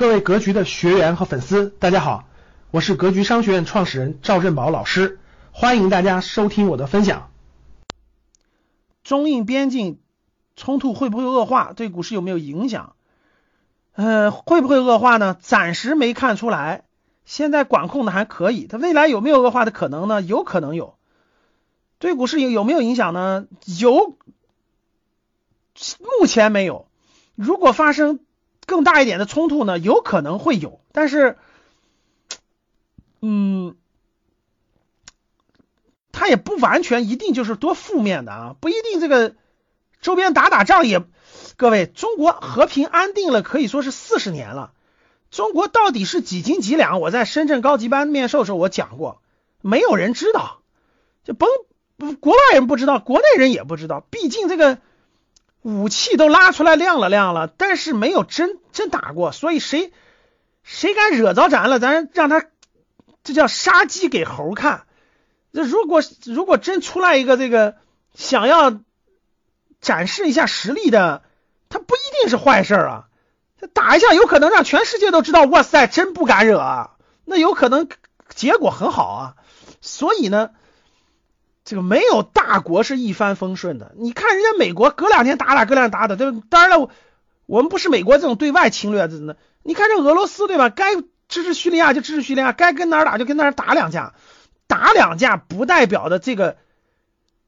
各位格局的学员和粉丝，大家好，我是格局商学院创始人赵振宝老师，欢迎大家收听我的分享。中印边境冲突会不会恶化？对股市有没有影响？呃，会不会恶化呢？暂时没看出来，现在管控的还可以。它未来有没有恶化的可能呢？有可能有。对股市有有没有影响呢？有，目前没有。如果发生更大一点的冲突呢？有可能会有，但是，嗯，它也不完全一定就是多负面的啊，不一定这个周边打打仗也。各位，中国和平安定了可以说是四十年了。中国到底是几斤几两？我在深圳高级班面授时候我讲过，没有人知道，就甭国外人不知道，国内人也不知道。毕竟这个武器都拉出来亮了亮了，但是没有真真打过，所以谁谁敢惹着咱了，咱让他这叫杀鸡给猴看。这如果如果真出来一个这个想要展示一下实力的。他不一定是坏事啊，他打一下有可能让全世界都知道，哇塞，真不敢惹啊，那有可能结果很好啊。所以呢，这个没有大国是一帆风顺的。你看人家美国隔两天打打，隔两天打打，对吧？当然了，我们不是美国这种对外侵略的。你看这俄罗斯，对吧？该支持叙利亚就支持叙利亚，该跟哪儿打就跟哪儿打两架，打两架不代表的这个，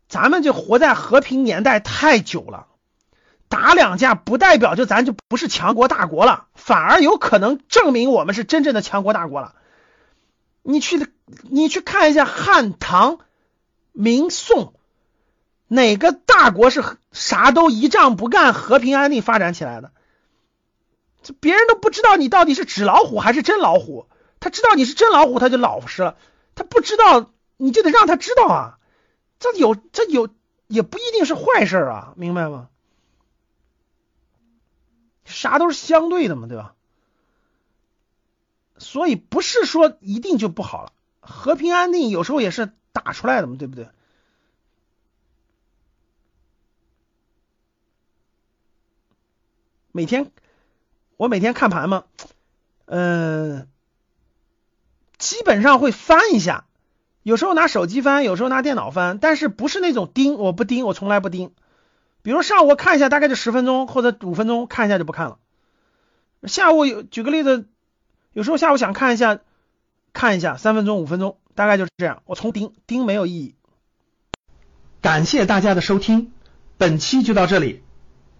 咱们就活在和平年代太久了。打两架不代表就咱就不是强国大国了，反而有可能证明我们是真正的强国大国了。你去你去看一下汉唐明宋哪个大国是啥都一仗不干和平安定发展起来的？这别人都不知道你到底是纸老虎还是真老虎，他知道你是真老虎他就老实了，他不知道你就得让他知道啊。这有这有也不一定是坏事啊，明白吗？啥都是相对的嘛，对吧？所以不是说一定就不好了，和平安定有时候也是打出来的嘛，对不对？每天我每天看盘嘛，嗯，基本上会翻一下，有时候拿手机翻，有时候拿电脑翻，但是不是那种盯，我不盯，我从来不盯。比如上午我看一下，大概就十分钟或者五分钟，看一下就不看了。下午有举个例子，有时候下午想看一下，看一下三分钟五分钟，大概就是这样。我从盯盯没有意义。感谢大家的收听，本期就到这里。